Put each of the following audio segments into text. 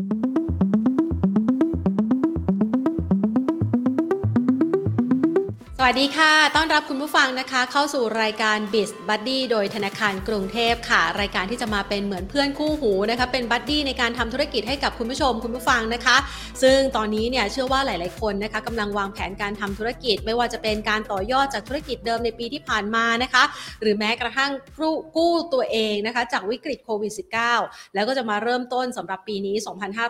ส วัสดีค่ะ ต้อนรับคุณผู้ฟังนะคะ เข้าสู่รายการ b i z Buddy โดยธนาคารกรุงเทพค่ะ รายการที่จะมาเป็นเหมือนเพื่อนคู่หูนะคะ เป็นบัดดี้ในการทำธุรกิจให้กับคุณผู้ชมคุณผู้ฟังนะคะ ซึ่งตอนนี้เนี่ยเชื่อว่าหลาย ๆ คนนะคะกำลังวางแผนการทำธุรกิจ ไม่ว่าจะเป็นการต่อยอดจากธุรกิจเดิมในปีที่ผ่านมานะคะ หรือแม้กระทั่งกู้ตัวเองนะคะ จากวิกฤตโควิด -19 แล้วก็จะมาเริ่มต้นสำหรับปีนี้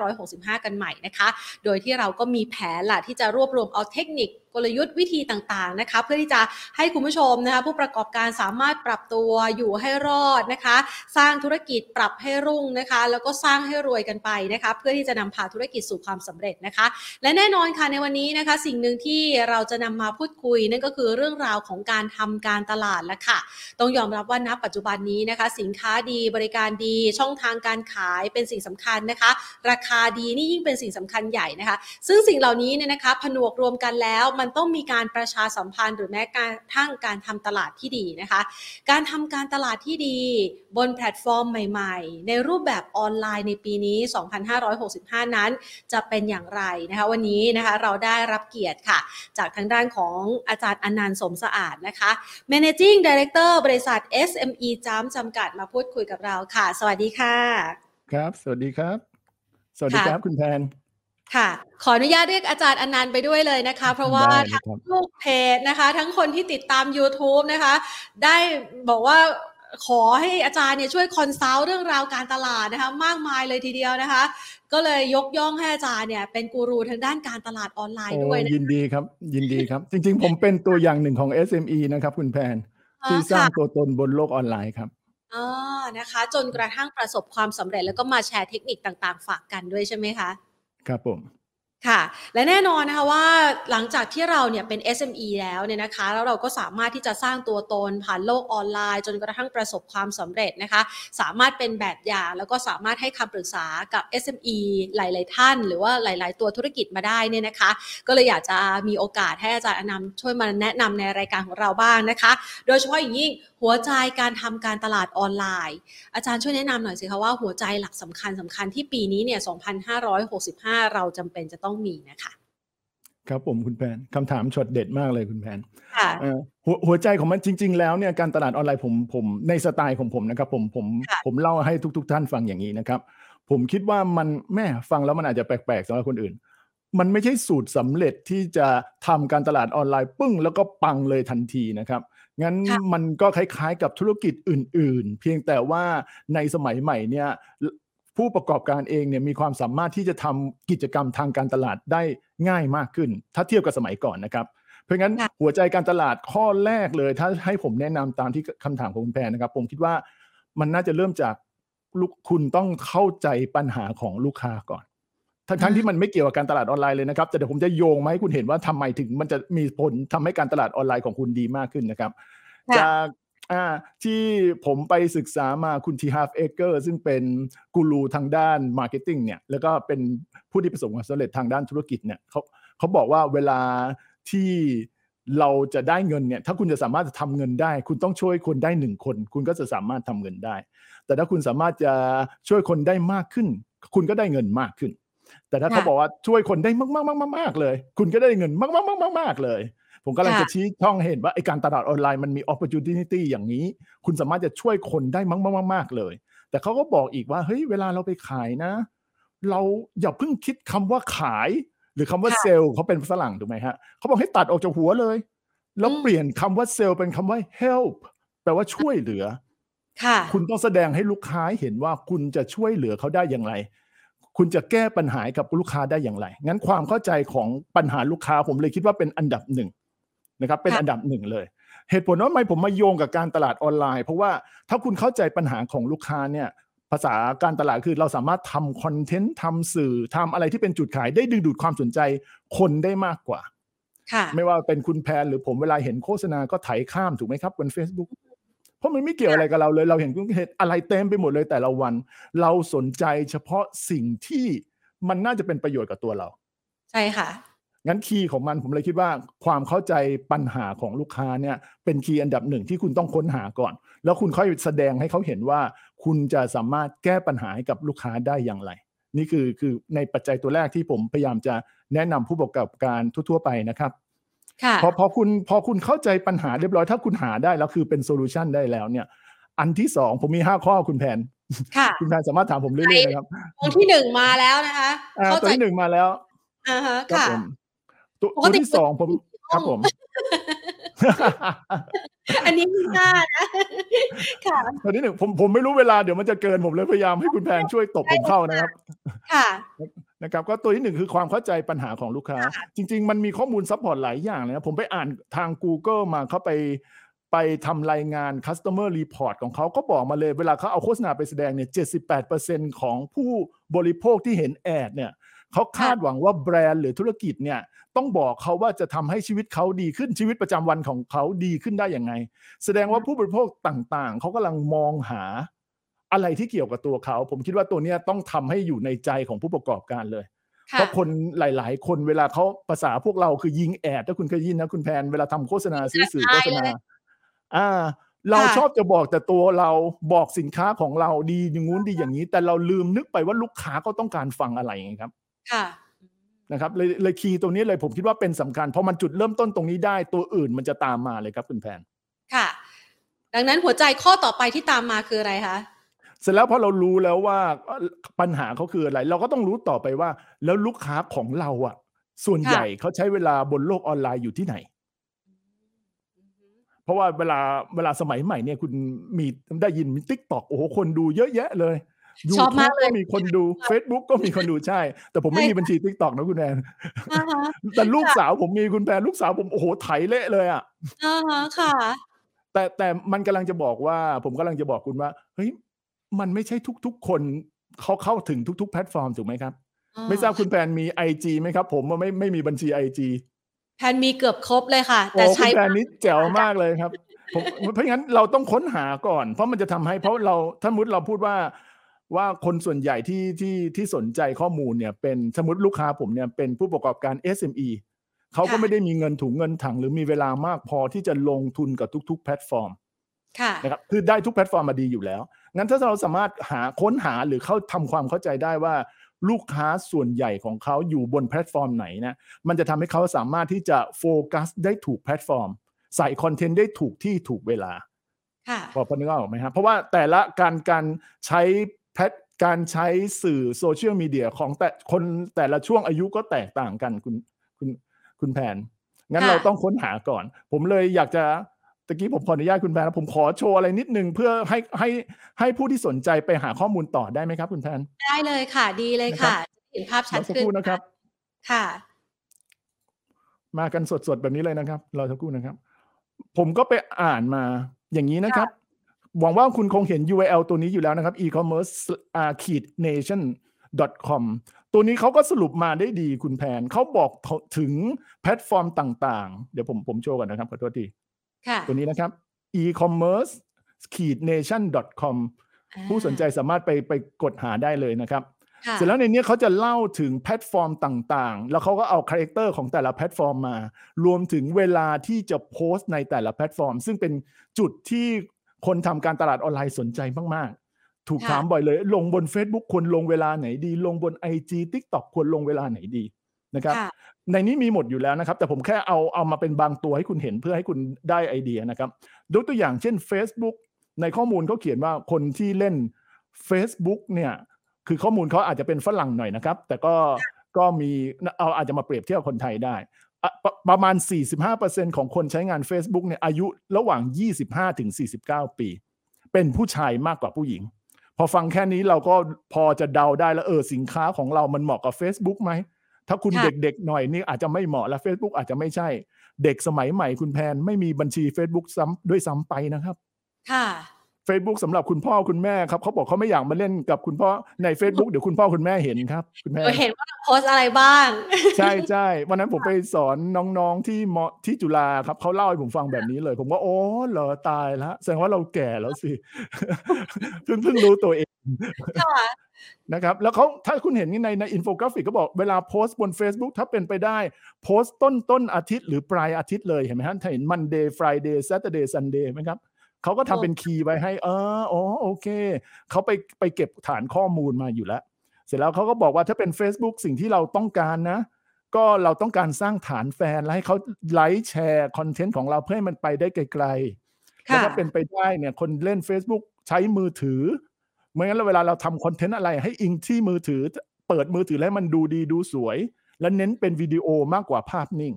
2565 กันใหม่นะคะ โดยที่เราก็มีแผนล่ะที่จะรวบรวมเอาเทคนิค กลยุทธ์วิธีต่างๆนะคะ เพื่อที่จะให้คุณผู้ชมนะคะ ผู้ประกอบการสามารถปรับตัวอยู่ให้รอดนะคะ สร้างธุรกิจปรับให้รุ่งนะคะ แล้วก็สร้างให้รวยกันไปนะคะ เพื่อที่จะนำพาธุรกิจสู่ความสำเร็จนะคะ และแน่นอนค่ะในวันนี้นะคะ สิ่งหนึ่งที่เราจะนำมาพูดคุยนั่นก็คือเรื่องราวของการทำการตลาดแล้วค่ะ ต้องยอมรับว่าณปัจจุบันนี้นะคะ สินค้าดีบริการดีช่องทางการขายเป็นสิ่งสำคัญนะคะ ราคาดีนี่ยิ่งเป็นสิ่งสำคัญใหญ่นะคะ ซึ่งสิ่งเหล่านี้เนี่ยนะคะผนวกรวมกันแล้วมันต้องมีการประชาสัมพันธ์ หรือแม้กระทั่งการทำตลาดที่ดีนะคะ การทำการตลาดที่ดีบนแพลตฟอร์มใหม่ ๆ ในรูปแบบออนไลน์ในปีนี้ 2565 นั้น จะเป็นอย่างไรนะคะ วันนี้นะคะเราได้รับเกียรติค่ะ จากทางด้านของอาจารย์อนันต์สมสะอาดนะคะ Managing Director บริษัท SME จ้ำจำกัดมาพูดคุยกับเราค่ะ สวัสดีค่ะ ครับ สวัสดีครับ สวัสดีครับคุณแพร ค่ะ ขออนุญาตเรียกอาจารย์อนันต์ไปด้วยเลยนะคะ เพราะว่าทั้งลูกเพจนะคะ ทั้งคนที่ติดตาม YouTube นะคะ ได้บอกว่าขอให้อาจารย์เนี่ยช่วย consult เรื่องราวการตลาดนะคะ มากมายเลยทีเดียวนะคะ ก็เลยยกย่องให้อาจารย์เนี่ยเป็นกูรูทางด้านการตลาดออนไลน์ด้วยนะยินดีครับ ยินดีครับ จริง ๆ ผมเป็นตัวอย่างหนึ่งของ SME นะครับ คุณแพนที่สร้างตัวตนบนโลกออนไลน์ครับอ๋อนะคะ จนกระทั่งประสบความสำเร็จแล้วก็มาแชร์เทคนิคต่าง ๆ ฝากกันด้วยใช่ไหมคะ ครับผม ค่ะ และแน่นอนนะคะว่าหลังจากที่เราเนี่ยเป็น SME แล้วเนี่ยนะคะ แล้วเราก็สามารถที่จะสร้างตัวตนผ่านโลกออนไลน์ จนกระทั่งประสบความสำเร็จนะคะ สามารถเป็นแบบอย่างแล้วก็สามารถให้คำปรึกษากับ SME หลาย ๆ ท่าน หรือว่าหลาย ๆ ตัวธุรกิจมาได้เนี่ยนะคะ ก็เลยอยากจะมีโอกาสให้อาจารย์อนันต์ช่วยมาแนะนำในรายการของเราบ้างนะคะ โดยเฉพาะอย่างยิ่งหัวใจการทำการตลาดออนไลน์ อาจารย์ช่วยแนะนำหน่อยสิคะว่าหัวใจหลักสำคัญสำคัญที่ปีนี้เนี่ย 2565 เราจำเป็นจะต้องมีนะคะครับผมคุณแพนคำถามช็อตเด็ดมากเลยคุณแพนค่ะเอ่อหัวหัวใจของมันจริง ๆ แล้วเนี่ยการตลาดออนไลน์ผมผมในสไตล์ของผมนะครับ ผมผมค่ะผมเล่าให้ทุกๆท่านฟังอย่างนี้นะครับ ผมคิดว่ามันแม่ฟังแล้วมันอาจจะแปลกๆสำหรับคนอื่น มันไม่ใช่สูตรสำเร็จที่จะทำการตลาดออนไลน์ปึ้ง แล้วก็ปังเลยทันทีนะครับงั้นค่ะมันก็คล้ายๆกับธุรกิจอื่น ๆ เพียงแต่ว่าในสมัยใหม่เนี่ย ผู้ประกอบการเองเนี่ยมีความสามารถที่จะทำกิจกรรมทางการตลาดได้ง่ายมากขึ้น ถ้าเทียบกับสมัยก่อนนะครับ เพราะงั้นค่ะหัวใจการตลาดข้อแรกเลย ถ้าให้ผมแนะนำตามที่คำถามของคุณแพรนะครับ ผมคิดว่ามันน่าจะเริ่มจากลูกคุณต้องเข้าใจปัญหาของลูกค้าก่อนทั้งทั้งที่มันไม่เกี่ยวกับการตลาดออนไลน์เลยนะครับแต่เดี๋ยวผมจะโยงมาให้คุณเห็นว่าทำไมถึงมันจะมีผลทำให้การตลาดออนไลน์ของคุณดีมากขึ้นนะครับค่ะจาก อ่าที่ผมไปศึกษามาคุณ T. Harv Eker ซึ่งเป็นกูรูทางด้าน marketing เนี่ยแล้วก็เป็นผู้ที่ประสบความสำเร็จทางด้านธุรกิจเนี่ยเขาเขาบอกว่าเวลาที่เราจะได้เงินเนี่ยถ้าคุณจะสามารถจะทำเงินได้ คุณต้องช่วยคนได้หนึ่งคน คุณก็จะสามารถทำเงินได้ แต่ถ้าคุณสามารถจะช่วยคนได้มากขึ้น คุณก็ได้เงินมากขึ้น แต่ถ้าเขาค่ะบอกว่าช่วยคนได้มากๆๆๆๆเลย คุณก็ได้เงินมากๆๆๆๆเลย ผมกำลังค่ะจะชี้ช่องให้เห็นว่าไอ้การตลาดออนไลน์มันมี opportunity อย่างนี้ คุณสามารถจะช่วยคนได้มากๆๆเลย แต่เขาก็บอกอีกว่าเฮ้ยเวลาเราไปขายนะ เราอย่าเพิ่งคิดคำว่าขาย หรือคำว่าค่ะเซลล์เขาเป็นฝรั่งถูกไหมฮะเขาบอกให้ตัดออกจากหัวเลย แล้วอืมเปลี่ยนคำว่าเซลล์เป็นคำว่า help แปลว่าช่วยเหลือค่ะคุณต้องแสดงให้ลูกค้าเห็นว่าคุณจะช่วยเหลือเขาได้อย่างไร คุณจะแก้ปัญหาให้กับลูกค้าได้อย่างไร งั้นความเข้าใจของปัญหาลูกค้าผมเลยคิดว่าเป็นอันดับหนึ่ง นะครับเป็นค่ะอันดับหนึ่งเลย เหตุผลว่าทำไมผมมาโยงกับการตลาดออนไลน์ เพราะว่าถ้าคุณเข้าใจปัญหาของลูกค้าเนี่ยภาษาการตลาดคือเราสามารถทำคอนเทนต์ทำสื่อทำอะไรที่เป็นจุดขายได้ดึงดูดความสนใจคนได้มากกว่าค่ะไม่ว่าเป็นคุณแพนหรือผมเวลาเห็นโฆษณาก็ไถข้ามถูกไหมครับบน Facebook เพราะมันไม่เกี่ยวอะไรกับเราเลย เราเห็นเห็นอะไรเต็มไปหมดเลยแต่ละวัน เราสนใจเฉพาะสิ่งที่มันน่าจะเป็นประโยชน์กับตัวเรา ใช่ค่ะ งั้น key ของมันผมเลยคิดว่าความเข้าใจปัญหาของลูกค้าเนี่ยเป็น key อันดับหนึ่งที่คุณต้องค้นหาก่อน แล้วคุณค่อยแสดงให้เขาเห็นว่า คุณจะสามารถแก้ปัญหาให้กับลูกค้าได้อย่างไร นี่คือคือในปัจจัยตัวแรกที่ผมพยายามจะแนะนำผู้ประกอบการทั่วๆไปนะครับค่ะพอพอคุณพอคุณเข้าใจปัญหาเรียบร้อยถ้าคุณหาได้แล้วคือเป็น solution ได้แล้วเนี่ย อันที่สองผมมีห้าข้อคุณแพนค่ะคุณแพนสามารถถามผมเรื่อยๆนะครับวงที่หนึ่งมาแล้วนะคะอ่าเข้าตัวใจที่หนึ่งมาแล้วอ่าฮะครับค่ะผม ตัวปกตัวติที่สองผมครับผม อันนี้ไม่น่านะค่ะตัวที่หนึ่งผมผมไม่รู้เวลาเดี๋ยวมันจะเกินผมเลยพยายามให้คุณแพนช่วยตบผมเข้านะครับ ค่ะนะครับก็ตัวที่หนึ่งคือความเข้าใจปัญหาของลูกค้า จริง ๆ มันมีข้อมูลซัพพอร์ตหลายอย่างเลยนะผมไปอ่านทาง Google มาเขาไปไปทำรายงาน customer report ของเขาก็บอกมาเลย เวลาเขาเอาโฆษณาไปแสดงเนี่ย 78%ของผู้บริโภคที่เห็นแอดเนี่ย เขาคาดหวังว่าแบรนด์หรือธุรกิจเนี่ยต้องบอกเขาว่าจะทำให้ชีวิตเขาดีขึ้นชีวิตประจำวันของเขาดีขึ้นได้อย่างไง แสดงว่าผู้บริโภคต่างๆ เขากำลังมองหาอะไรที่เกี่ยวกับตัวเขา ผมคิดว่าตัวเนี้ยต้องทำให้อยู่ในใจของผู้ประกอบการเลยค่ะเพราะคนหลาย ๆ คนเวลาเขาภาษาพวกเราคือยิงแอดถ้าคุณเคยยินนะคุณแพนเวลาทำโฆษณาซื้อสื่อโฆษณา อ่า เราชอบจะบอกแต่ตัวเราบอกสินค้าของเราดีอย่างงู้นดีอย่างนี้ แต่เราลืมนึกไปว่าลูกค้าก็ต้องการฟังอะไรไงครับ ค่ะนะครับเลยเลยคีย์ตรงนี้เลยผมคิดว่าเป็นสำคัญ เพราะมันจุดเริ่มต้นตรงนี้ได้ตัวอื่นมันจะตามมาเลยครับคุณแพนค่ะ ดังนั้นหัวใจข้อต่อไปที่ตามมาคืออะไรคะเสร็จแล้วพอเรารู้แล้วว่าปัญหาเขาคืออะไร เราก็ต้องรู้ต่อไปว่า แล้วลูกค้าของเราอะส่วนค่ะใหญ่เขาใช้เวลาบนโลกออนไลน์อยู่ที่ไหน เพราะว่าเวลาเวลาสมัยใหม่เนี่ยคุณมีได้ยินมี TikTok โอ้โหคนดูเยอะแยะเลย ชอบมาก YouTube เลยก็มีคนดู Facebook ก็มีคนดูใช่ แต่ผมไม่ใช่มีบัญชี TikTok นะคุณแพนอ่าฮะแต่ลูกสาวผมมีคุณแพนลูกสาวผมโอ้โหไถเละเลยอะอ่าฮะค่ะ แต่แต่มันกำลังจะบอกว่า ผมกำลังจะบอกคุณว่า เฮ้ย มันไม่ใช่ทุก ๆ คนเขาเข้าถึงทุก ๆ แพลตฟอร์มถูกไหมครับ ไม่ทราบคุณแพนมี IG ไหมครับ ผมว่าไม่ไม่มีบัญชี IG แพนมีเกือบครบเลยค่ะโอ้แต่คุใช้ณแพนนี้แจ๋วมากเลยครับผมเพราะงั้นเราต้องค้นหาก่อน เพราะมันจะทำให้เพราะเราสมมุติเราพูดว่า ว่าคนส่วนใหญ่ที่ที่ที่สนใจข้อมูลเนี่ยเป็นสมมติลูกค้าผมเนี่ยเป็นผู้ประกอบการ SME เขาก็ไม่ได้มีเงินถุงเงินถัง หรือมีเวลามากพอที่จะลงทุนกับทุก ๆ แพลตฟอร์มค่ะนะครับคือได้ทุกแพลตฟอร์มมาดีอยู่แล้ว งั้นถ้าเราสามารถหาค้นหาหรือเข้าทำความเข้าใจได้ว่าลูกค้าส่วนใหญ่ของเขาอยู่บนแพลตฟอร์มไหนนะมันจะทำให้เขาสามารถที่จะโฟกัสได้ถูกแพลตฟอร์ม ใส่คอนเทนต์ได้ถูกที่ถูกเวลาค่ะพอพอนึกออกไหมครับเพราะว่าแต่ละการการใช้ แพลตการใช้สื่อโซเชียลมีเดียของแต่คนแต่ละช่วงอายุก็แตกต่างกันคุณคุณคุณแพน งั้นค่ะเราต้องค้นหาก่อน ผมเลยอยากจะตะกี้ผมขออนุญาตคุณแพนนะผมขอโชว์อะไรนิดนึงเพื่อให้ให้ให้ผู้ที่สนใจไปหาข้อมูลต่อได้ไหมครับ คุณแพนได้เลยค่ะ ดีเลยค่ะจะเห็นภาพชัดรอสักขึ้คนรู่นะครับ ค่ะ มากันสดๆแบบนี้เลยนะครับรอสักครู่นะครับ ผมก็ไปอ่านมาอย่างนี้นะครับ หวังว่าคุณคงเห็น URL ตัวนี้อยู่แล้วนะครับ e-commerce ขีด nation com ตัวนี้เขาก็สรุปมาได้ดีคุณแพนเขาบอกถึงแพลตฟอร์มต่างๆ เดี๋ยวผมผมโชว์ก่อนนะครับ ขอโทษทีค่ะตัวนี้นะครับ e-commerce ขีด nation com ผู้สนใจสามารถไปไปกดหาได้เลยนะครับค่ะเสร็จแล้วในนี้เขาจะเล่าถึงแพลตฟอร์มต่างๆ แล้วเขาก็เอา character ของแต่ละแพลตฟอร์มมา รวมถึงเวลาที่จะโพสต์ในแต่ละแพลตฟอร์ม ซึ่งเป็นจุดที่ คนทำการตลาดออนไลน์สนใจมากๆ ถูกค่ะถามบ่อยเลย ลงบน Facebook ควรลงเวลาไหนดี ลงบน IG TikTok ควรลงเวลาไหนดีนะครับค่ะในนี้มีหมดอยู่แล้วนะครับ แต่ผมแค่เอาเอามาเป็นบางตัวให้คุณเห็นเพื่อให้คุณได้ไอเดียนะครับยกตัวอย่างเช่น Facebook ในข้อมูลเขาเขียนว่าคนที่เล่น Facebook เนี่ยคือข้อมูลเขาอาจจะเป็นฝรั่งหน่อยนะครับ แต่ก็ก็มีเอาอาจจะมาเปรียบเทียบกับคนไทยได้อะ ประประมาณ 45%ของคนใช้งาน Facebook เนี่ยอายุระหว่าง 25ถึง49 ปี เป็นผู้ชายมากกว่าผู้หญิง พอฟังแค่นี้เราก็พอจะเดาได้แล้วเออสินค้าของเรามันเหมาะกับ Facebook ไหม ถ้าคุณค่ะเด็กๆหน่อยนี่อาจจะไม่เหมาะและ Facebook อาจจะไม่ใช่ เด็กสมัยใหม่คุณแพนไม่มีบัญชี Facebook ซ้ำด้วยซ้ำไปนะครับ ค่ะ Facebook สำหรับคุณพ่อคุณแม่ครับเขาบอกเขาไม่อยากมาเล่นกับคุณพ่อใน Facebook เดี๋ยวคุณพ่อคุณแม่เห็นครับ คุณแม่เราเห็นว่าเราโพสต์อะไรบ้าง ใช่ใช่วันนั้นผมไปสอนน้องๆที่มที่จุฬาครับเขาเล่าให้ผมฟังแบบนี้เลย ผมว่าโอ้เหรอตายแล้วแสดงว่าเราแก่แล้วสิเพิ่งเพิ่งรู้ตัวเองค่ะนะครับ แล้วเขาถ้าคุณเห็นในในอินโฟกราฟิกก็บอกเวลาโพสต์บน Facebook ถ้าเป็นไปได้ โพสต์ต้นต้นอาทิตย์หรือปลายอาทิตย์เลยเห็นไหมฮะถ้าเห็น Monday Friday Saturday Sunday ไหมครับ เขาก็ทำเป็น key ไว้ให้ เอออ๋อโอเคเขาไปไปเก็บฐานข้อมูลมาอยู่แล้ว เสร็จแล้วเขาก็บอกว่าถ้าเป็น Facebook สิ่งที่เราต้องการนะ ก็เราต้องการสร้างฐานแฟน และให้เขาไลค์แชร์คอนเทนต์ของเราเพื่อให้มันไปได้ไกลๆแล้วค่ะถ้าเป็นไปได้เนี่ยคนเล่น Facebook ใช้มือถือเมื่องั้นแล้วเวลาเราทำคอนเทนต์อะไร ให้อิงที่มือถือ เปิดมือถือแล้วมันดูดีดูสวย และเน้นเป็นวิดีโอมากกว่าภาพนิ่ง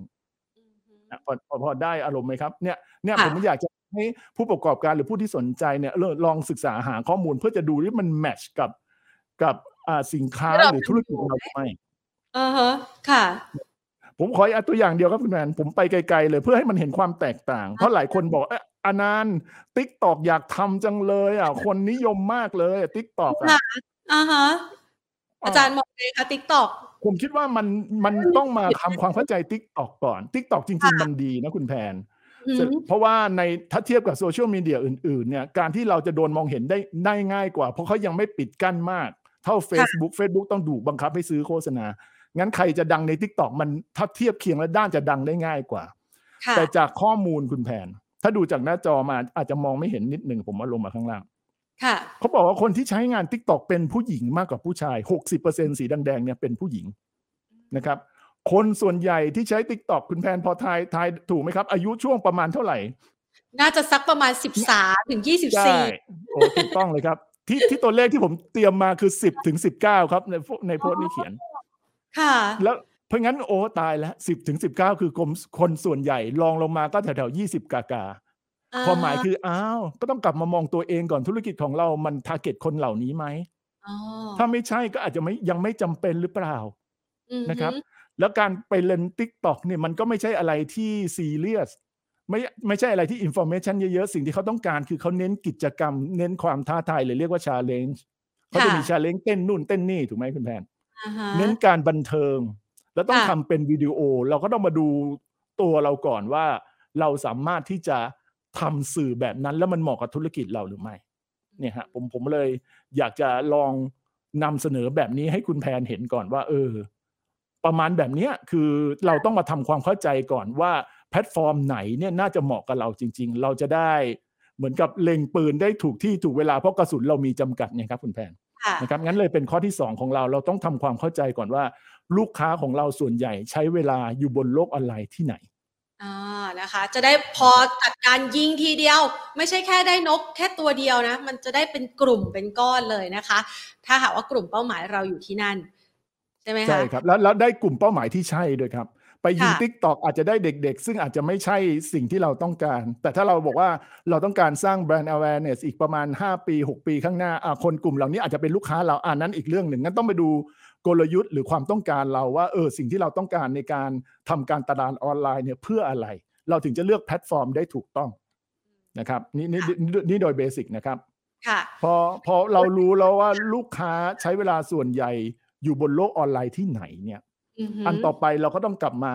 อะพอพอพอได้อารมณ์ไหมครับเนี่ยเนี่ยค่ะผมอยากจะ ให้ผู้ประกอบการหรือผู้ที่สนใจเนี่ยลองลองศึกษาหาข้อมูลเพื่อจะดูว่ามันแมทช์กับกับอ่าสินค้าที่เราหรือธุรกิจของเราหรือไม่อ่าฮะค่ะ ผมขอเอาตัวอย่างเดียวครับคุณแพนผมไปไกลๆเลยเพื่อให้มันเห็นความแตกต่าง เพราะหลายคนบอกเอะอานาน TikTok อยากทำจังเลย อะ คนนิยมมากเลย TikTok ค่ะอ่าฮะอาจารย์มองไงคะติ๊กต็อกผมคิดว่ามันมันต้องมาทำความเข้าใจ TikTok ก่อน TikTok จริง ๆ มันดีนะคุณแพน เสร็จเพราะว่าในถ้าเทียบกับโซเชียลมีเดียอื่นๆเนี่ยการที่เราจะโดนมองเห็นได้ได้ง่ายกว่า เพราะเขายังไม่ปิดกั้นมาก เท่า Facebook Facebook ต้องดูบังคับให้ซื้อโฆษณา งั้นใครจะดังใน t ิ k t o k มันถ้าเทียบเคียงและด้านจะดังได้ง่ายกว่าค่ะแต่จากข้อมูลคุณแผน ถ้าดูจากหน้าจอมาอาจจะมองไม่เห็นนิดหนึ่งผมว่าลงมาข้างล่างค่ะเขาบอกว่าคนที่ใช้งาน t ิ k t o k เป็นผู้หญิงมากกว่าผู้ชาย 60%สีแดงๆเนี่ยเป็นผู้หญิงนะครับ คนส่วนใหญ่ที่ใช้ t ิ k t o k คุณแพนพอทายทายถูกไหมครับ อายุช่วงประมาณเท่าไหร่ น่าจะสักประมาณสิบสามถึงยี่สิบใช่สี่โอ้ถูกต้องเลยครับ ที่ที่ตัวเลขที่ผมเตรียมมาคือ10ถึง19ครับ ในพวกในโพสต์นี้เขียน ค่ะ แล้วเพราะงั้นโอ้ตายแล้ว10ถึง19คือกลุ่มคนส่วนใหญ่รองลงมาก็แถวๆ20กากาความหมายคืออ้าวก็ต้องกลับมามองตัวเองก่อนธุรกิจของเรามัน target คนเหล่านี้ไหมอ๋อถ้าไม่ใช่ก็อาจจะไม่ยังไม่จำเป็นหรือเปล่าอืมนะครับ แล้วการไปเล่น TikTok เนี่ยมันก็ไม่ใช่อะไรที่ซีเรียสไม่ไม่ใช่อะไรที่ information เยอะๆ สิ่งที่เขาต้องการคือเขาเน้นกิจกรรม เน้นความท้าทายหรือเรียกว่า challenge เขาจะมี challenge เต้นนู่นเต้นนี่ถูกไหมคุณแพนอ่าฮะเน้นการบันเทิง แล้วต้องค่ะทำเป็นวิดีโอ เราก็ต้องมาดูตัวเราก่อนว่า เราสามารถที่จะทำสื่อแบบนั้น แล้วมันเหมาะกับธุรกิจเราหรือไม่เนี่ยฮะผมผมเลยอยากจะลองนำเสนอแบบนี้ให้คุณแพนเห็นก่อนว่า เออ ประมาณแบบเนี้ยคือเราต้องมาทำความเข้าใจก่อนว่าแพลตฟอร์มไหนเนี่ยน่าจะเหมาะกับเราจริง ๆ เราจะได้เหมือนกับเล็งปืนได้ถูกที่ถูกเวลาเพราะกระสุนเรามีจำกัดเนี่ยครับคุณแพนค่ะนะครับงั้นเลยเป็นข้อที่ 2 ของเราเราต้องทำความเข้าใจก่อนว่า ลูกค้าของเราส่วนใหญ่ใช้เวลาอยู่บนโลกออนไลน์ที่ไหนอ่านะคะ จะได้พอจัดการยิงทีเดียว ไม่ใช่แค่ได้นกแค่ตัวเดียวนะ มันจะได้เป็นกลุ่มเป็นก้อนเลยนะคะ ถ้าหากว่ากลุ่มเป้าหมายเราอยู่ที่นั่น ใช่ไหมคะใช่ครับแล้วแล้วได้กลุ่มเป้าหมายที่ใช่ด้วยครับ ไปยิงค่ะ TikTok อาจจะได้เด็กๆ ซึ่งอาจจะไม่ใช่สิ่งที่เราต้องการ แต่ถ้าเราบอกว่าเราต้องการสร้างแบรนด์ awareness อีกประมาณ 5 ปี 6 ปีข้างหน้าอะคนกลุ่มเหล่านี้อาจจะเป็นลูกค้าเราอ่านั้นอีกเรื่องหนึ่งงั้นต้องไปดูกลยุทธ์หรือความต้องการเราว่าเออสิ่งที่เราต้องการในการทำการตลาดออนไลน์เนี่ยเพื่ออะไร เราถึงจะเลือกแพลตฟอร์มได้ถูกต้องนะครับนี่นี่นี่นี่โดย basic นะครับค่ะพอพอเรารู้แล้วว่าลูกค้าใช้เวลาส่วนใหญ่ อยู่บนโลกออนไลน์ที่ไหนเนี่ยอือหืออันต่อไปเราก็ต้องกลับมา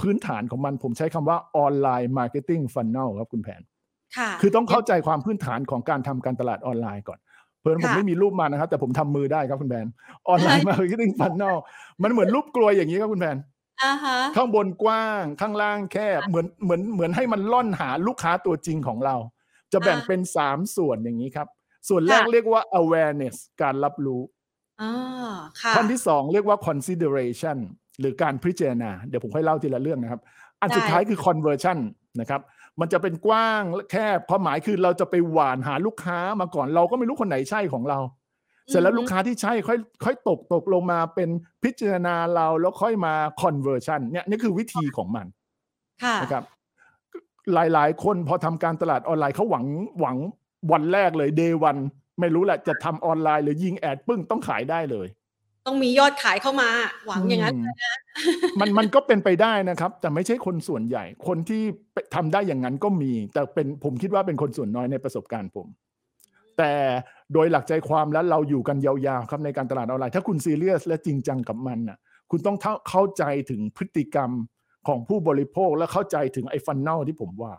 พื้นฐานของมันผมใช้คำว่า online marketing funnel ครับคุณแพนค่ะ คือต้องเข้าใจความพื้นฐานของการทำการตลาดออนไลน์ก่อนเผอิญผมค่ะไม่มีรูปมานะครับ แต่ผมทำมือได้ครับคุณแพน online marketing funnel มันเหมือนรูปกรวยอย่างนี้ครับคุณแพนอ่าฮะข้างบนกว้างข้างล่างแคบเหมือนเหมือนเหมือนให้มันร่อนหาลูกค้าตัวจริงของเรา จะแบ่งอ่าเป็นสามส่วนอย่างนี้ครับ ส่วนแรกค่ะเรียกว่า awareness การรับรู้อ่าค่ะ ท่อนที่สองเรียกว่า consideration หรือการพิจารณา เดี๋ยวผมค่อยเล่าทีละเรื่องนะครับ อันสุดได้ท้ายคือ conversion นะครับ มันจะเป็นกว้างและแคบความหมายคือเราจะไปหวานหาลูกค้ามาก่อนเราก็ไม่รู้คนไหนใช่ของเรา เสร็จแล้วลูกค้าที่ใช่ค่อยค่อยตกตกลงมาเป็นพิจารณาเราแล้วค่อยมา conversion เนี่ยนี่คือวิธีของมันค่ะนะครับ หลายๆ คนพอทำการตลาดออนไลน์เขาหวังหวังวันแรกเลย day one ไม่รู้แหละจะทำออนไลน์หรือยิงแอดปึ้งต้องขายได้เลย ต้องมียอดขายเข้ามา หวังอย่างนั้นมมันมันก็เป็นไปได้นะครับ แต่ไม่ใช่คนส่วนใหญ่ คนที่ทำได้อย่างนั้นก็มี แต่เป็นผมคิดว่าเป็นคนส่วนน้อยในประสบการณ์ผม แต่โดยหลักใจความแล้วเราอยู่กันยาวๆครับในการตลาดออนไลน์ ถ้าคุณซีเรียสและจริงจังกับมันน่ะ คุณต้องเท่าเข้าใจถึงพฤติกรรมของผู้บริโภคและเข้าใจถึงไอ้ฟันเนลที่ผมว่า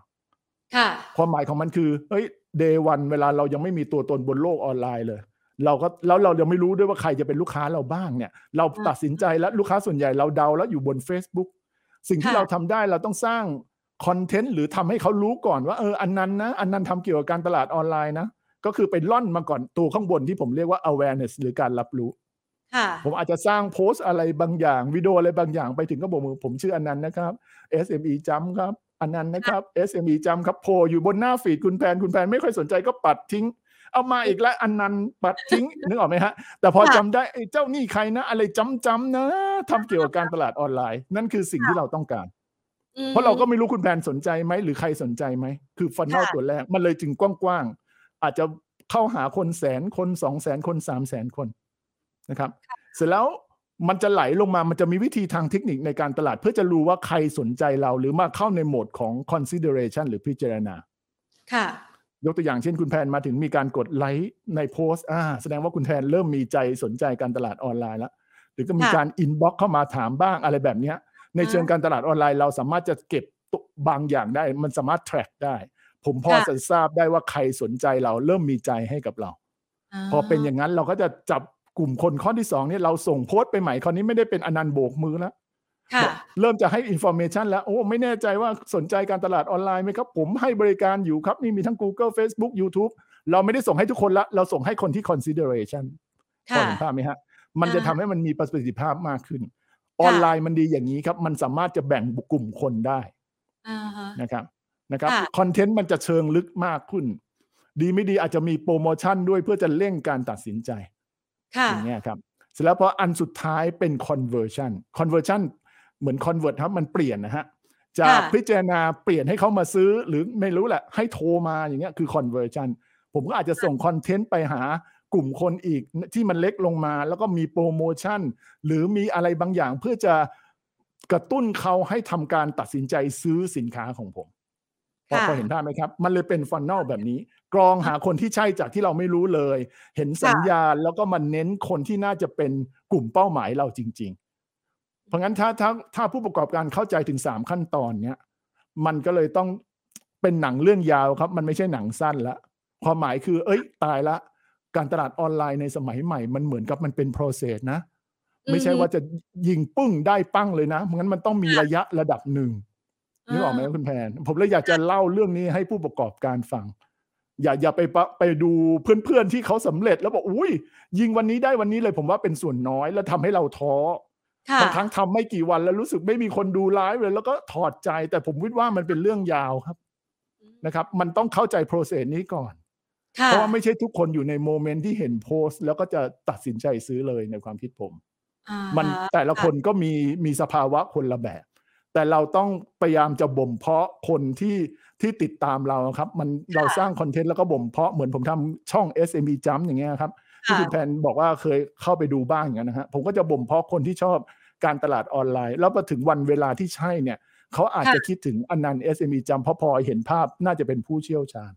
ค่ะ ความหมายของมันคือเฮ้ย เดวันเวลาเรายังไม่มีตัวตนบนโลกออนไลน์เลย เราก็แล้วเรายังไม่รู้ด้วยว่าใครจะเป็นลูกค้าเราบ้างเนี่ย เราอ่าตัดสินใจแล้วลูกค้าส่วนใหญ่เราเดาแล้วอยู่บน Facebook สิ่งที่ค่ะเราทำได้เราต้องสร้างคอนเทนต์หรือทำให้เขารู้ก่อนว่าเอออันนั้นนะ อันนั้นทำเกี่ยวกับการตลาดออนไลน์นะ ก็คือไปล่อนมาก่อนตัวข้างบนที่ผมเรียกว่า awareness หรือการรับรู้ค่ะผมอาจจะสร้างโพสต์อะไรบางอย่างวิดีโออะไรบางอย่างไปถึงก็บอกมือผมชื่ออนันต์นะครับ SME จำครับ อนันต์นะครับ SME จำครับโพลอยู่บนหน้าฟีดคุณแพนคุณแพนไม่ค่อยสนใจก็ปัดทิ้ง เอามาอีกแล้วอนันต์ปัดทิ้งนึกออกไหมฮะ แต่พอค่ะจำได้ไอ้เจ้านี่ใครนะ อะไรจำจำๆนะทำเกี่ยวกับการตลาดออนไลน์ นั่นคือสิ่งที่เราต้องการอืมเพราะเราก็ไม่รู้คุณแพนสนใจไหมหรือใครสนใจไหมคือฟันนอลค่ะตัวแรกมันเลยจึงกว้างๆอาจจะเข้าหาคนแสนคนสองแสนคนสามแสนคนนะครับ เสร็จแล้ว มันจะไหลลงมา มันจะมีวิธีทางเทคนิคในการตลาด เพื่อจะรู้ว่าใครสนใจเราหรือมาเข้าในโหมดของ consideration หรือพิจารณา ค่ะ ยกตัวอย่างเช่นคุณแพนมาถึงมีการกดไลค์ในโพสต์อ่าแสดงว่าคุณแพนเริ่มมีใจสนใจการตลาดออนไลน์แล้ว หรือก็มีค่ะการ inbox เข้ามาถามบ้างอะไรแบบเนี้ยในเชิงอ่าการตลาดออนไลน์ เราสามารถจะเก็บตัวบางอย่างได้ มันสามารถ track ได้ ผมพอค่ะจะทราบได้ว่าใครสนใจเราเริ่มมีใจให้กับเรา พอเป็นอย่างนั้นเราก็จะจับ กลุ่มคนข้อที่สองเนี่ยเราส่งโพสต์ไปใหม่คราวนี้ไม่ได้เป็นอนันต์โบกมือแล้วค่ะบอกเริ่มจะให้อินโฟ a t ชันแล้ว โอ้ ไม่แน่ใจว่าสนใจการตลาดออนไลน์ไหมครับ ผมให้บริการอยู่ครับ นี่มีทั้ง Google Facebook YouTube เราไม่ได้ส่งให้ทุกคนละ เราส่งให้คนที่ consideration พอค่ะเห็นภาพไหมฮะ มันจะอ่าทำให้มันมีประสิทธิภาพมากขึ้น ออนไลน์มันดีอย่างนี้ครับ มันสามารถจะแบ่งกลุ่มคนได้อ่าฮะนะครับนะครับค่ะคอนเทนต์มันจะเชิงลึกมากขึ้น ดีไม่ดีอาจจะมีโปรโมชั่นด้วยเพื่อจะเร่งการตัดสินใจค่ะ อย่างเงี้ยครับเสร็จแล้วพออันสุดท้ายเป็น conversion conversion เหมือน convert ครับมันเปลี่ยนนะฮะจากค่ะพิจารณาเปลี่ยนให้เขามาซื้อหรือไม่รู้แหละ ให้โทรมาอย่างเงี้ยคือ conversion ผมก็อาจจะส่งคอนเทนต์ไปหากลุ่มคนอีกที่มันเล็กลงมา แล้วก็มีโปรโมชั่น หรือมีอะไรบางอย่างเพื่อจะกระตุ้นเขาให้ทำการตัดสินใจซื้อสินค้าของผม พอค่ะพอเห็นภาพไหมครับ มันเลยเป็นฟัน n นลแบบนี้ กรองหาคนที่ใช่จากที่เราไม่รู้เลย เห็นสัญญาณแล้วก็มันเน้นคนที่น่าจะเป็นกลุ่มเป้าหมายเราจริง ๆ เพราะงั้นถ้าถ้าถ้าผู้ประกอบการเข้าใจถึงสามขั้นตอนเนี้ยมันก็เลยต้องเป็นหนังเรื่องยาวครับ มันไม่ใช่หนังสั้นละความหมายคือ เอ้ย ตายละ การตลาดออนไลน์ในสมัยใหม่ มันเหมือนกับมันเป็น process นะ ไม่ใช่อือฮึว่าจะยิงปึ้งได้ปั้งเลยนะงั้นมันต้องมีค่ะระยะระดับหนึ่ง นึกออกไหมอ่าคุณแพนผมเลยอยากจะเล่าเรื่องนี้ให้ผู้ประกอบการฟัง อย่าอย่าไปปะไปดูเพื่อนๆที่เขาสำเร็จแล้วบอกอุ้ยยิงวันนี้ได้วันนี้เลยผมว่าเป็นส่วนน้อยแล้วทำให้เราท้อค่ะบางครั้งทำไม่กี่วันแล้วรู้สึกไม่มีคนดูไลฟ์เลย แล้วก็ถอดใจ แต่ผมคิดว่ามันเป็นเรื่องยาวครับนะครับ มันต้องเข้าใจ process นี้ก่อนค่ะเพราะว่าไม่ใช่ทุกคนอยู่ใน moment ที่เห็นโพสต์ แล้วก็จะตัดสินใจซื้อเลยในความคิดผมอ่ามันฮะแต่ละคนก็มีมีสภาวะคนละแบบ แต่เราต้องพยายามจะบ่มเพาะคนที่ที่ติดตามเราครับ มันเราสร้างคอนเทนต์แล้วก็บ่มเพาะเหมือนผมทำช่อง SME Jump อย่างเงี้ยครับที่คุณแพนบอกว่าเคยเข้าไปดูบ้างอย่างนั้นนะฮะผมก็จะบ่มเพาะคนที่ชอบการตลาดออนไลน์ แล้วพอถึงวันเวลาที่ใช่เนี่ยเขาอาจจะคิดถึงอนันต์ SME Jump เพราะพอเห็นภาพน่าจะเป็นผู้เชี่ยวชาญ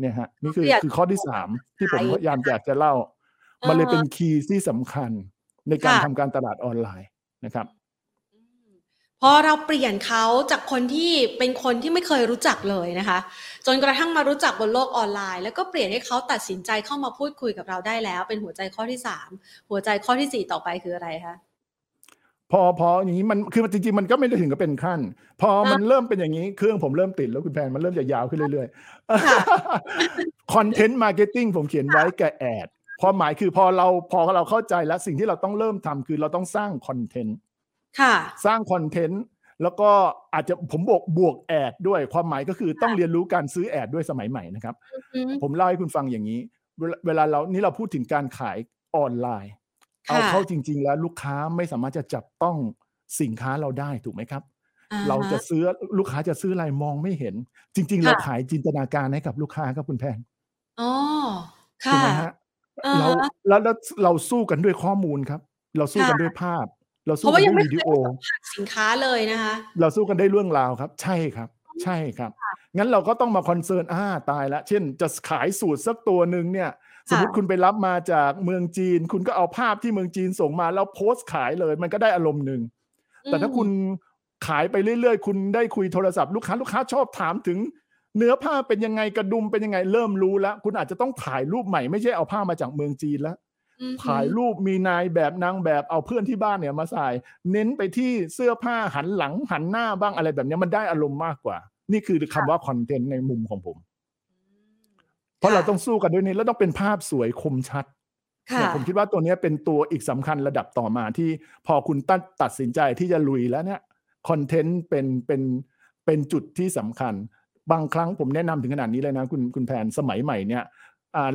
เนี่ยฮะนี่คือคือข้อที่สามที่ผมพยายามอยากจะเล่า มันเลยเป็นคีย์ที่สำคัญในการทำการตลาดออนไลน์นะครับอืม พอเราเปลี่ยนเขาจากคนที่เป็นคนที่ไม่เคยรู้จักเลยนะคะ จนกระทั่งมารู้จักบนโลกออนไลน์ แล้วก็เปลี่ยนให้เขาตัดสินใจเข้ามาพูดคุยกับเราได้แล้ว เป็นหัวใจข้อที่สามหัวใจข้อที่สี่ต่อไปคืออะไรคะพอพออย่างนี้มันคือจริงๆมันก็ไม่ได้ถึงกับเป็นขั้น พอมันเริ่มเป็นอย่างนี้เครื่องผมเริ่มติดแล้วคุณแพนมันเริ่มจะยาวขึ้นเรื่อยค่ะๆ content marketing ผมเขียนไว้กับ ad ความหมายคือพอเราพอเราเข้าใจแล้วสิ่งที่เราต้องเริ่มทำคือเราต้องสร้างคอนเทนต์ค่ะ สร้างคอนเทนต์แล้วก็อาจจะผมบวกบวก ad ด้วยความหมายก็คือต้องเรียนรู้การซื้อ ad ด้วยสมัยใหม่นะครับอืมผมเล่าให้คุณฟังอย่างนี้เวลาเวลาเรานี่เราพูดถึงการขายออนไลน์ค่ะเอาเข้าจริง ๆ แล้วลูกค้าไม่สามารถจะจับต้องสินค้าเราได้ถูกไหมครับอ่ฮเราจะซื้อลูกค้าจะซื้ออะไรมองไม่เห็น จริงๆค่ะเราขายจินตนาการให้กับลูกค้าครับคุณแพงอ๋อถูค่ะกไหมฮะอ่าเราแล้วแล้วเราสู้กันด้วยข้อมูลครับ เราสู้กันค่ะด้วยภาพ เราเพสู้ราะกัว่านยัด้งวยไม่วิเคยดีโอได้สัมผัสสินค้าเลยนะคะ เราสู้กันได้เรื่องราวครับ ใช่ครับ ใช่ครับ งั้นเราก็ต้องมาคอนเซิร์นอ่าตายละเช่นจะขายสูตรสักตัวหนึ่งเนี่ย สมมติคุณไปรับมาจากเมืองจีน คุณก็เอาภาพที่เมืองจีนส่งมาแล้วโพสต์ขายเลย มันก็ได้อารมณ์หนึ่ง แต่ถ้าคุณขายไปเรื่อยๆ คุณได้คุยโทรศัพท์ลูกค้าลูกค้าชอบถามถึง เนื้อผ้าเป็นยังไงกระดุมเป็นยังไงเริ่มรู้แล้ว คุณอาจจะต้องถ่ายรูปใหม่ไม่ใช่เอาผ้ามาจากเมืองจีนแล้ว อืมถ่ายรูปมีนายแบบนางแบบเอาเพื่อนที่บ้านเนี่ยมาใส่ เน้นไปที่เสื้อผ้าหันหลังหันหน้าบ้างอะไรแบบเนี้ยมันได้อารมณ์มากกว่า นี่คือคำว่าคอนเทนต์ในมุมของผม เพราะเราต้องสู้กันด้วยนี้แล้วต้องเป็นภาพสวยคมชัดค่ะเนี่ยผมคิดว่าตัวเนี้ยเป็นตัวอีกสำคัญระดับต่อมาที่พอคุณตัดตัดสินใจที่จะลุยแล้วเนี่ยคอนเทนต์เป็นเป็นเป็นจุดที่สำคัญ บางครั้งผมแนะนำถึงขนาดนี้เลยนะ คุณคุณแพนสมัยใหม่เนี่ยอ่า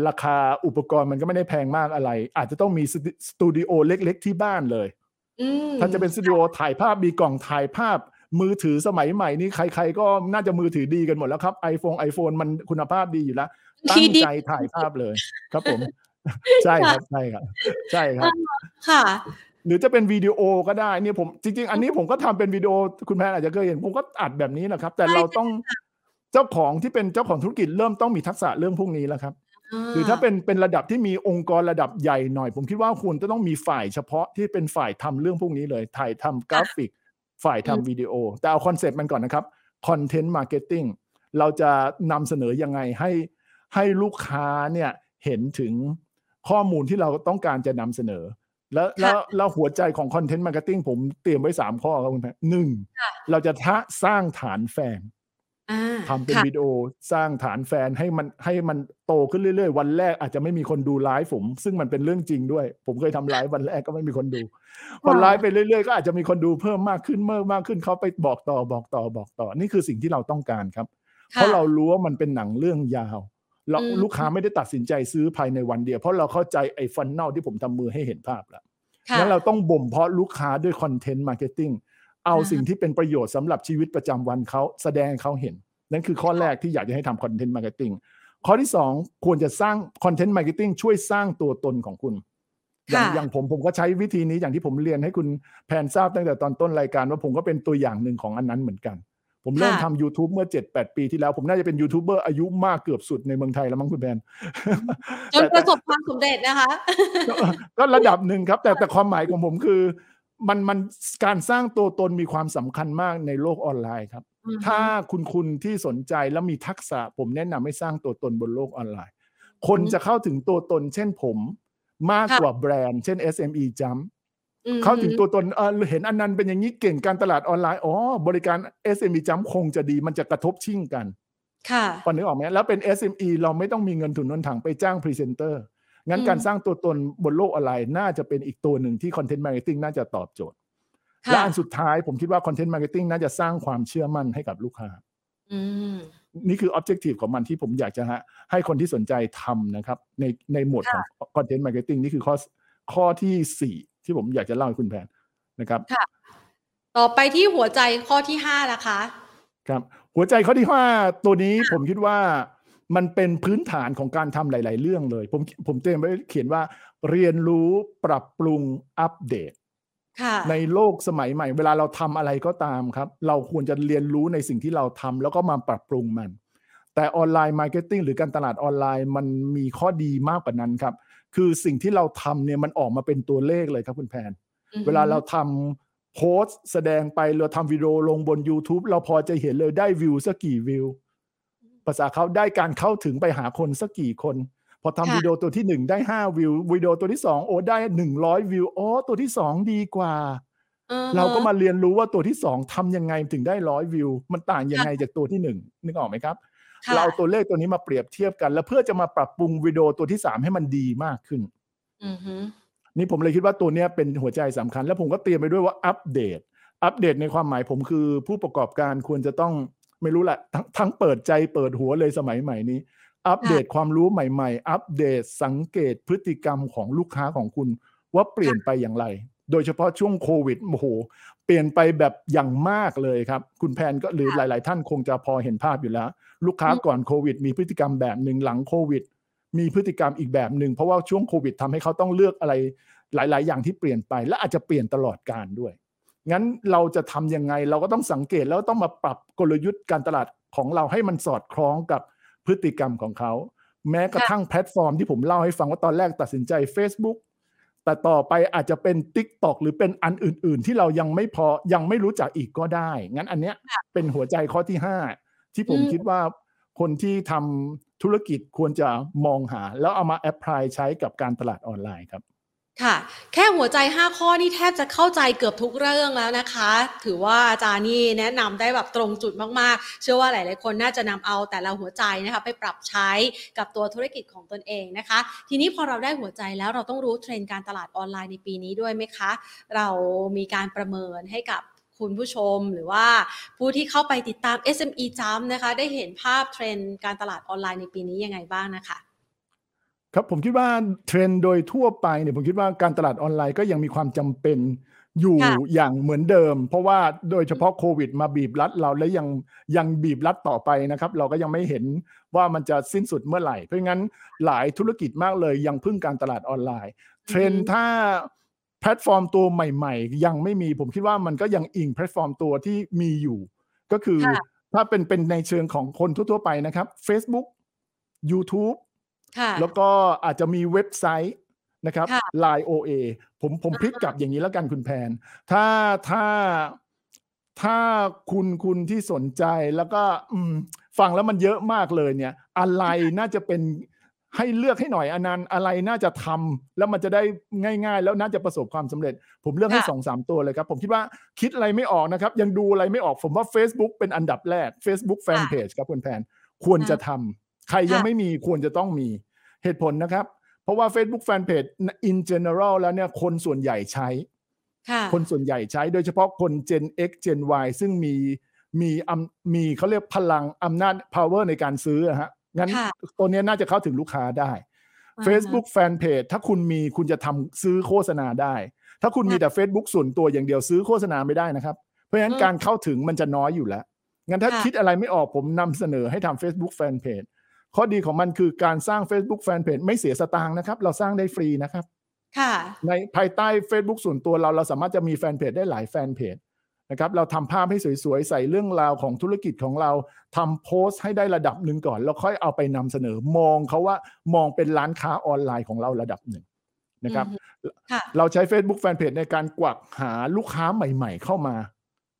ราคาอุปกรณ์มันก็ไม่ได้แพงมากอะไร อาจจะต้องมีสตูสตูดิโอเล็ก ๆ ที่บ้านเลยอืมถ้าจะเป็นสตูดิโอถ่ายภาพมีกล่องถ่ายภาพมือถือสมัยใหม่นี่ใคร ๆ ก็น่าจะมือถือดีกันหมดแล้วครับ iPhone iPhone มันคุณภาพดีอยู่แล้วตั้ที่งดีใจถ่ายภาพเลยครับผม ใช่ครับใช่ครับ ใช่ครับ ค่ะ หรือจะเป็นวิดีโอก็ได้เนี่ยผมจริง ๆ อันนี้ผมก็ทำเป็นวิดีโอคุณแพนอาจจะเคยเห็น ผมก็อัดแบบนี้แหละครับ แต่ใช่เราต้องเจ้าของที่เป็นเจ้าของธุรกิจเริ่มต้องมีทักษะเรื่องพวกนี้แล้วครับ หรือถ้าเป็นเป็นระดับที่มีองค์กรระดับใหญ่หน่อย ผมคิดว่าคุณจะต้องมีฝ่ายเฉพาะที่เป็นฝ่ายทำเรื่องพวกนี้เลยฝ่ายทำกราฟิก ฝ่ายทำวิดีโอ แต่เอาคอนเซ็ปต์มันก่อนนะครับ content marketing เราจะนำเสนอยังไงให้ให้ลูกค้าเนี่ยเห็นถึงข้อมูลที่เราต้องการจะนำเสนอ แล้วแล้วแล้วหัวใจของ content marketing ผมเตรียมไว้สามข้อครับคุณแพนหนึ่งค่ะเราจะทะสร้างฐานแฟนอ่า ทำเป็นค่ะวิดีโอสร้างฐานแฟนให้มันให้มันโตขึ้นเรื่อยๆ วันแรกอาจจะไม่มีคนดูไลฟ์ผม ซึ่งมันเป็นเรื่องจริงด้วย ผมเคยทำไลฟ์วันแรกก็ไม่มีคนดูพอไลฟ์ไปเรื่อยๆ ก็อาจจะมีคนดูเพิ่มมากขึ้นเมื่อมากขึ้นเขาไปบอกต่อบอกต่อบอกต่อ นี่คือสิ่งที่เราต้องการครับ เพราะเรารู้ว่ามันเป็นหนังเรื่องยาวเราอืมลูกค้าไม่ได้ตัดสินใจซื้อภายในวันเดียว เพราะเราเข้าใจไอ้ funnel ที่ผมทำมือให้เห็นภาพแล้วค่ะงั้นเราต้องบ่มเพาะลูกค้าด้วย content marketing เอาอ่าสิ่งที่เป็นประโยชน์สำหรับชีวิตประจำวันเขาแสดงให้เขาเห็น นั่นคือข้อแรกที่อยากจะให้ทำ content marketing ข้อที่สองควรจะสร้าง content marketing ช่วยสร้างตัวตนของคุณ อย่างค่ะอย่างผมผมก็ใช้วิธีนี้อย่างที่ผมเรียนให้คุณแพนทราบตั้งแต่ตอนต้นรายการว่าผมก็เป็นตัวอย่างหนึ่งของอันนั้นเหมือนกัน ผมเริ่มค่ะทำ YouTube เมื่อ 7-8 ปีที่แล้ว ผมน่าจะเป็นยูทูบเบอร์อายุมากเกือบสุดในเมืองไทยแล้วมั้งคุณแพนจนประสบความสำเร็จนะคะ ก็ก็ระดับหนึ่งครับ แต่แต่ความหมายของผมคือ มันมันการสร้างตัวตนมีความสำคัญมากในโลกออนไลน์ครับอือฮึถ้าคุณคุณที่สนใจแล้วมีทักษะ ผมแนะนำให้สร้างตัวตนบนโลกออนไลน์ คนจะเข้าถึงตัวตน เช่นผมมากกว่าแบรนด์เช่น SME Jump อืมเข้าถึงตัวตนเออเห็นอันนั้นเป็นอย่างนี้เก่งการตลาดออนไลน์อ๋อบริการ SME Jump คงจะดีมันจะกระทบชิ่งกัน ค่ะพอนึกออกไหมแล้วเป็น SME เราไม่ต้องมีเงินทุนถุงถังไปจ้างพรีเซนเตอร์ งั้นอืมการสร้างตัวตนบนโลกออนไลน์น่าจะเป็นอีกตัวหนึ่งที่ content marketing น่าจะตอบโจทย์ค่ะและอันสุดท้ายผมคิดว่า content marketing น่าจะสร้างความเชื่อมั่นให้กับลูกค้าอืมนี่คือ objective ของมันที่ผมอยากจะฮะให้คนที่สนใจทำนะครับ ในในหมวดของ content marketing นี่คือข้อข้อที่สี่ที่ผมอยากจะเล่าให้คุณแพนนะครับต่อไปที่หัวใจข้อที่ห้าละคะ ครับ หัวใจข้อที่ห้าตัวนี้ผมคิดว่า มันเป็นพื้นฐานของการทำหลาย ๆ เรื่องเลย ผมผมเตรียมไว้เขียนว่าเรียนรู้ปรับปรุงอัปเดตค่ะในโลกสมัยใหม่ เวลาเราทำอะไรก็ตามครับ เราควรจะเรียนรู้ในสิ่งที่เราทำแล้วก็มาปรับปรุงมัน แต่ online marketing หรือการตลาดออนไลน์มันมีข้อดีมากกว่านั้นครับ คือสิ่งที่เราทำเนี่ยมันออกมาเป็นตัวเลขเลยครับคุณแพนอือฮึเวลาเราทำโพสต์แสดงไปเราทำวิดีโอลงบน YouTube เราพอจะเห็นเลยได้วิวสักกี่วิว ภาษาเขาได้การเข้าถึงไปหาคนสักกี่คน พอทำค่ะวิดีโอตัวที่หนึ่งได้ห้าวิววิดีโอตัวที่สองโอ้ได้หนึ่งร้อยวิวโอ้ตัวที่สองดีกว่าอือฮึเราก็มาเรียนรู้ว่าตัวที่สองทำยังไงถึงได้ร้อยวิว มันต่างยังไงจากตัวที่หนึ่งนึกออกไหมครับค่ะเราเอาตัวเลขตัวนี้มาเปรียบเทียบกัน แล้วเพื่อจะมาปรับปรุงวิดีโอตัวที่สามให้มันดีมากขึ้นอือฮึนี่ผมเลยคิดว่าตัวเนี้ยเป็นหัวใจสำคัญ แล้วผมก็เตรียมไปด้วยว่าอัปเดต อัปเดตในความหมายผมคือผู้ประกอบการควรจะต้อง ไม่รู้แหละทั้งทั้งเปิดใจเปิดหัวเลยสมัยใหม่นี้ อัปเดตความรู้ใหม่ ๆ อัปเดตสังเกตพฤติกรรมของลูกค้าของคุณ ว่าเปลี่ยนไปอย่างไร โดยเฉพาะช่วงโควิดโอ้โหเปลี่ยนไปแบบอย่างมากเลยครับ คุณแพนก็หรือหลาย ๆ ท่านคงจะพอเห็นภาพอยู่แล้ว ลูกค้าก่อนโควิด มีพฤติกรรมแบบหนึ่งหลังโควิด มีพฤติกรรมอีกแบบหนึ่งเพราะว่าช่วงโควิดทำให้เขาต้องเลือกอะไรหลาย ๆ อย่างที่เปลี่ยนไปและอาจจะเปลี่ยนตลอดการด้วย งั้นเราจะทำยังไงเราก็ต้องสังเกตแล้วต้องมาปรับกลยุทธ์การตลาดของเราให้มันสอดคล้องกับพฤติกรรมของเขา แม้กระทั่งแพลตฟอร์มที่ผมเล่าให้ฟังว่าตอนแรกตัดสินใจ Facebook แต่ต่อไปอาจจะเป็น Tik t o อกหรือเป็นอันอื่น ๆ ที่เรายังไม่พอยังไม่รู้จักอีกก็ได้ งั้นอันเนี้ยเป็นหัวใจข้อที่ 5 ที่ผมอืมคิดว่าคนที่ทำธุรกิจควรจะมองหา แล้วเอามา apply ใช้กับการตลาดออนไลน์ครับ ค่ะ แค่หัวใจ 5 ข้อนี่แทบจะเข้าใจเกือบทุกเรื่องแล้วนะคะ ถือว่าอาจารย์นี่แนะนำได้แบบตรงจุดมากๆ เชื่อว่าหลายๆคนน่าจะนำเอาแต่ละหัวใจนะคะไปปรับใช้กับตัวธุรกิจของตนเองนะคะ ทีนี้พอเราได้หัวใจแล้วเราต้องรู้เทรนด์การตลาดออนไลน์ในปีนี้ด้วยไหมคะ เรามีการประเมินให้กับคุณผู้ชมหรือว่าผู้ที่เข้าไปติดตาม SME จ้ำนะคะ ได้เห็นภาพเทรนด์การตลาดออนไลน์ในปีนี้ยังไงบ้างนะคะ ครับผมคิดว่าเทรนด์โดยทั่วไปเนี่ยผมคิดว่าการตลาดออนไลน์ก็ยังมีความจำเป็นอยู่ค่ะอย่างเหมือนเดิม เพราะว่าโดยเฉพาะโควิด มาบีบรัดเราและยังยังบีบรัดต่อไปนะครับ เราก็ยังไม่เห็นว่ามันจะสิ้นสุดเมื่อไหร่ เพราะงั้นหลายธุรกิจมากเลยยังพึ่งการตลาดออนไลน์ เทรนด์ถ้าแพลตฟอร์มตัวใหม่ ๆ ยังไม่มีผมคิดว่ามันก็ยังอิงแพลตฟอร์มตัวที่มีอยู่ ก็คือค่ะถ้าเป็นเป็นในเชิงของคนทั่วๆไปนะครับ Facebook YouTube ค่ะ แล้วก็อาจจะมีเว็บไซต์นะครับค่ะ Line OA ผมผมพลิกกลับอย่างนี้แล้วกันคุณแพน ถ้าถ้าถ้าคุณคุณที่สนใจแล้วก็อืมฟังแล้วมันเยอะมากเลยเนี่ย อะไรน่าจะเป็นให้เลือกให้หน่อยอนันต์อะไรน่าจะทำแล้วมันจะได้ง่ายๆ แล้วน่าจะประสบความสำเร็จ ผมเลือกให้ค่ะสองสามตัวเลยครับ ผมคิดว่าคิดอะไรไม่ออกนะครับ ยังดูอะไรไม่ออกผมว่า Facebook เป็นอันดับแรก Facebook Fanpage ครับคุณแพน ควรจะทำใครยังค่ะไม่มีควรจะต้องมี เหตุผลนะครับ เพราะว่า Facebook Fanpage in general แล้วเนี่ยคนส่วนใหญ่ใช้ค่ะคนส่วนใหญ่ใช้โดยเฉพาะคน Gen X Gen Y ซึ่งมีมีอำมีเขาเรียกพลังอำนาจ power ในการซื้ออะฮะงั้นค่ะตัวเนี้ยน่าจะเข้าถึงลูกค้าได้อ่าฮะ Facebook Fanpage ถ้าคุณมีคุณจะทำซื้อโฆษณาได้ ถ้าคุณมีแต่ Facebook ส่วนตัวอย่างเดียวซื้อโฆษณาไม่ได้นะครับ เพราะฉะนั้นอืมการเข้าถึงมันจะน้อยอยู่แล้ว งั้นถ้าค่ะคิดอะไรไม่ออกผมนำเสนอให้ทำ Facebook Fanpage ข้อดีของมันคือการสร้าง Facebook Fanpage ไม่เสียสตางค์นะครับ เราสร้างได้ฟรีนะครับ ค่ะ ในภายใต้ Facebook ส่วนตัวเราเราสามารถจะมีแฟนเพจได้หลายแฟนเพจนะครับเราทำภาพให้สวยๆ ใส่เรื่องราวของธุรกิจของเราทำโพสต์ให้ได้ระดับหนึ่งก่อน แล้วค่อยเอาไปนำเสนอมองเขาว่ามองเป็นร้านค้าออนไลน์ของเราระดับหนึ่งนะครับอืมค่ะเราใช้ Facebook Fanpage ในการกวักหาลูกค้าใหม่ ๆ เข้ามา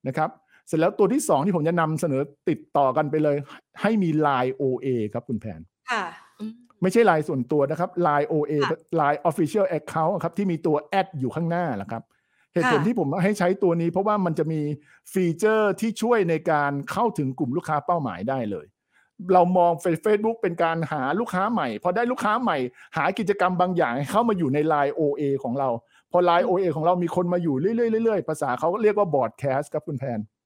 นะครับ เสร็จแล้วตัวที่สองที่ผมจะนำเสนอติดต่อกันไปเลย ให้มี Line OA ครับคุณแพนค่ะอืมไม่ใช่ Line ส่วนตัวนะครับ Line OA ค่ะ Line Official Account ครับที่มีตัวแอดอยู่ข้างหน้าแหละครับ เหตุผลค่ะที่ผมให้ใช้ตัวนี้เพราะว่ามันจะมีฟีเจอร์ที่ช่วยในการเข้าถึงกลุ่มลูกค้าเป้าหมายได้เลย เรามอง Facebook เป็นการหาลูกค้าใหม่ พอได้ลูกค้าใหม่ หากิจกรรมบางอย่างให้เข้ามาอยู่ใน Line OA ของเรา พอ Line OA ของเรามีคนมาอยู่เรื่อยๆเรื่อยๆภาษาเขาเรียกว่า broadcast ครับคุณแพนค่ะ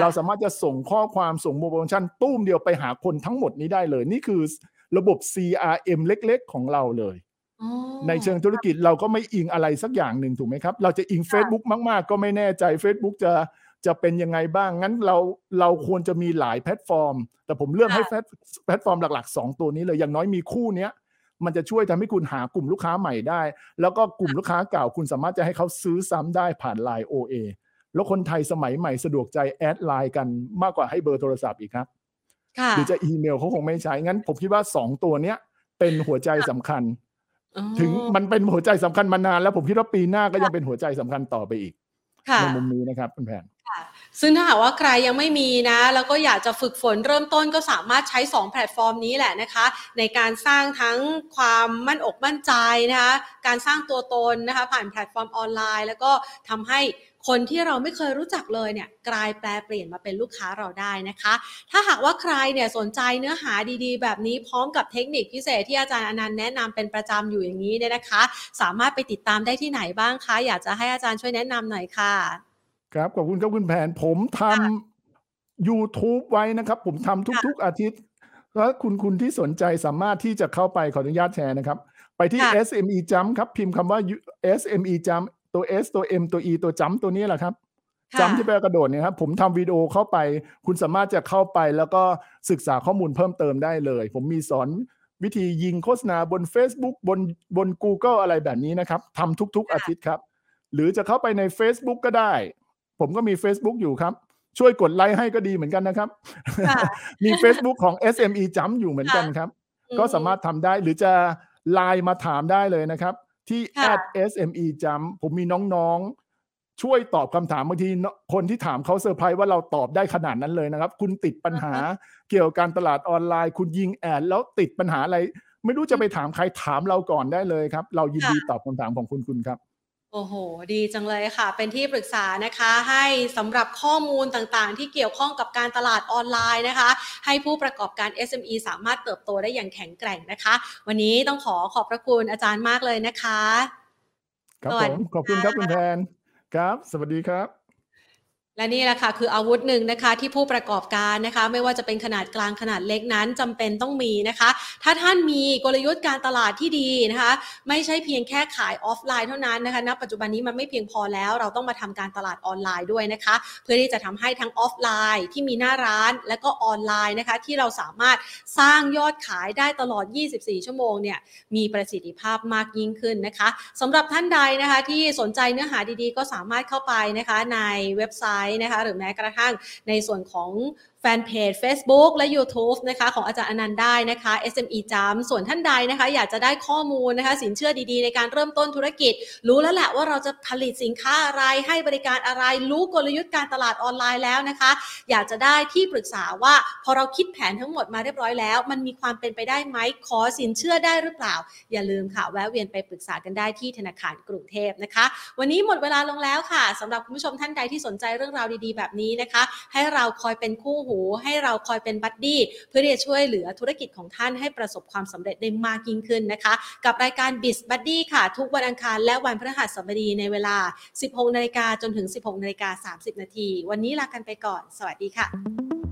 เราสามารถจะส่งข้อความส่งโปรโมชั่นตู้มเดียวไปหาคนทั้งหมดนี้ได้เลย นี่คือระบบ CRM เล็กๆ ของเราเลยอ๋อในเชิงธุรกิจเราก็ไม่อิงอะไรสักอย่างหนึ่งถูกไหมครับ เราจะอิง Facebook มาก ๆ ก็ไม่แน่ใจ Facebook จะจะเป็นยังไงบ้าง งั้นเราเราควรจะมีหลายแพลตฟอร์ม แต่ผมเลือกให้แพลตแพลตฟอร์มหลัก ๆ 2 ตัวนี้เลยอย่างน้อยมีคู่เนี้ยมันจะช่วยทำให้คุณหากลุ่มลูกค้าใหม่ได้ แล้วก็กลุ่มลูกค้าเก่าคุณสามารถจะให้เขาซื้อซ้ำได้ผ่าน Line OA แล้วคนไทยสมัยใหม่สะดวกใจแอดไลน์กันมากกว่าให้เบอร์โทรศัพท์อีกครับค่ะหรือจะอีเมลเขาคงไม่ใช้ งั้น ผมคิดว่า2ตัวเนี้ยเป็นหัวใจสำคัญอ๋อถึงมันเป็นหัวใจสำคัญมานาน แล้วผมคิดว่าปีหน้าก็ยังเป็นหัวใจสำคัญต่อไปอีกค่ะในมุมนี้นะครับคุณแพนซึ่งถ้าหากว่าใครยังไม่มีนะ แล้วก็อยากจะฝึกฝนเริ่มต้นก็สามารถใช้ 2 แพลตฟอร์มนี้แหละนะคะ ในการสร้างทั้งความมั่นอกมั่นใจนะคะ การสร้างตัวตนนะคะ ผ่านแพลตฟอร์มออนไลน์ แล้วก็ทำให้ คนที่เราไม่เคยรู้จักเลยเนี่ยกลายแปลเปลี่ยนมาเป็นลูกค้าเราได้นะคะ ถ้าหากว่าใครเนี่ยสนใจเนื้อหาดีๆ แบบนี้พร้อมกับเทคนิคพิเศษที่อาจารย์อนันต์แนะนำเป็นประจำอยู่อย่างนี้เนี่ยนะคะ สามารถไปติดตามได้ที่ไหนบ้างคะ อยากจะให้อาจารย์ช่วยแนะนำหน่อยค่ะ ครับขอบคุณครับคุณแผนผมทำ YouTube ไว้นะครับ ผมทำทุกๆอาทิตย์ แล้วคุณคุณที่สนใจสามารถที่จะเข้าไปขออนุญาตแชร์นะครับ ไปที่ค่ะ SME Jump ครับ พิมพ์คำว่า SME Jump ตัว S ตัว M ตัว E ตัว Jump ตัวนี้แหละครับค่ะจำที่แปลกระโดดเนี่ยครับผมทำวิดีโอเข้าไป คุณสามารถจะเข้าไปแล้วก็ศึกษาข้อมูลเพิ่มเติมได้เลย ผมมีสอนวิธียิงโฆษณาบน Facebook บนบน Google อะไรแบบนี้นะครับทำทุก ๆ อาทิตย์ครับ หรือจะเข้าไปใน Facebook ก็ได้ ผมก็มี Facebook อยู่ครับ ช่วยกดไลค์ให้ก็ดีเหมือนกันนะครับค่ะมี Facebook ของ SME จำอยู่เหมือนกันครับ ก็สามารถทำได้หรือจะไลน์มาถามได้เลยนะครับ ที่ค่ะ at SME จำผมมีน้องๆ ช่วยตอบคำถามบางทีเนอะคนที่ถามเขาเซอร์ไพรส์ว่าเราตอบได้ขนาดนั้นเลยนะครับ คุณติดปัญหาเกี่ยวกับการตลาดออนไลน์ คุณยิงแอดแล้วติดปัญหาอะไร ไม่รู้จะไปถามใครถามเราก่อนได้เลยครับ เรายินดีค่ะตอบคำถามของคุณคุณครับ โอ้โห ดีจังเลยค่ะ เป็นที่ปรึกษานะคะให้สำหรับข้อมูลต่างๆ ที่เกี่ยวข้องกับการตลาดออนไลน์นะคะ ให้ผู้ประกอบการ SME สามารถเติบโตได้อย่างแข็งแกร่งนะคะ วันนี้ต้องขอขอบพระคุณอาจารย์มากเลยนะคะ ครับผมขอบคุณครับคุณแพนครับ สวัสดีครับ และนี่แหละค่ะคืออาวุธหนึ่งนะคะที่ผู้ประกอบการนะคะ ไม่ว่าจะเป็นขนาดกลางขนาดเล็กนั้นจำเป็นต้องมีนะคะ ถ้าท่านมีกลยุทธ์การตลาดที่ดีนะคะ ไม่ใช่เพียงแค่ขายออฟไลน์เท่านั้นนะคะณปัจจุบันนี้มันไม่เพียงพอแล้ว เราต้องมาทำการตลาดออนไลน์ด้วยนะคะ เพื่อที่จะทำให้ทั้งออฟไลน์ที่มีหน้าร้านและก็ออนไลน์นะคะ ที่เราสามารถสร้างยอดขายได้ตลอด 24 ชั่วโมงเนี่ยมีประสิทธิภาพมากยิ่งขึ้นนะคะสำหรับท่านใดนะคะที่สนใจเนื้อหาดีๆ ก็สามารถเข้าไปนะคะในเว็บไซต์นะคะ หรือแม้กระทั่งในส่วนของ แฟนเพจ Facebook และ YouTube นะคะของอาจารย์อนันต์ได้นะคะ SME จามส่วนท่านใดนะคะ อยากจะได้ข้อมูลนะคะสินเชื่อดีๆ ในการเริ่มต้นธุรกิจ รู้แล้วแหละว่าเราจะผลิตสินค้าอะไรให้บริการอะไรรู้กลยุทธ์การตลาดออนไลน์แล้วนะคะ อยากจะได้ที่ปรึกษาว่าพอเราคิดแผนทั้งหมดมาเรียบร้อยแล้ว มันมีความเป็นไปได้ไหมขอสินเชื่อได้หรือเปล่า อย่าลืมค่ะแวะเวียนไปปรึกษากันได้ที่ธนาคารกรุงเทพนะคะ วันนี้หมดเวลาลงแล้วค่ะสำหรับคุณผู้ชมท่านใดที่สนใจเรื่องราวดีๆ แบบนี้นะคะ ให้เราคอยเป็นคู่หูให้เราคอยเป็นบัดดี้เพื่อที่จะช่วยเหลือธุรกิจของท่านให้ประสบความสำเร็จได้มากยิ่งขึ้นนะคะ กับรายการ b i z Buddy ค่ะ ทุกวันอังคารและวันพฤหัสบดีในเวลา 16นาฬิกาจนถึง 16นาฬิกา30 นาที วันนี้ลากันไปก่อน สวัสดีค่ะ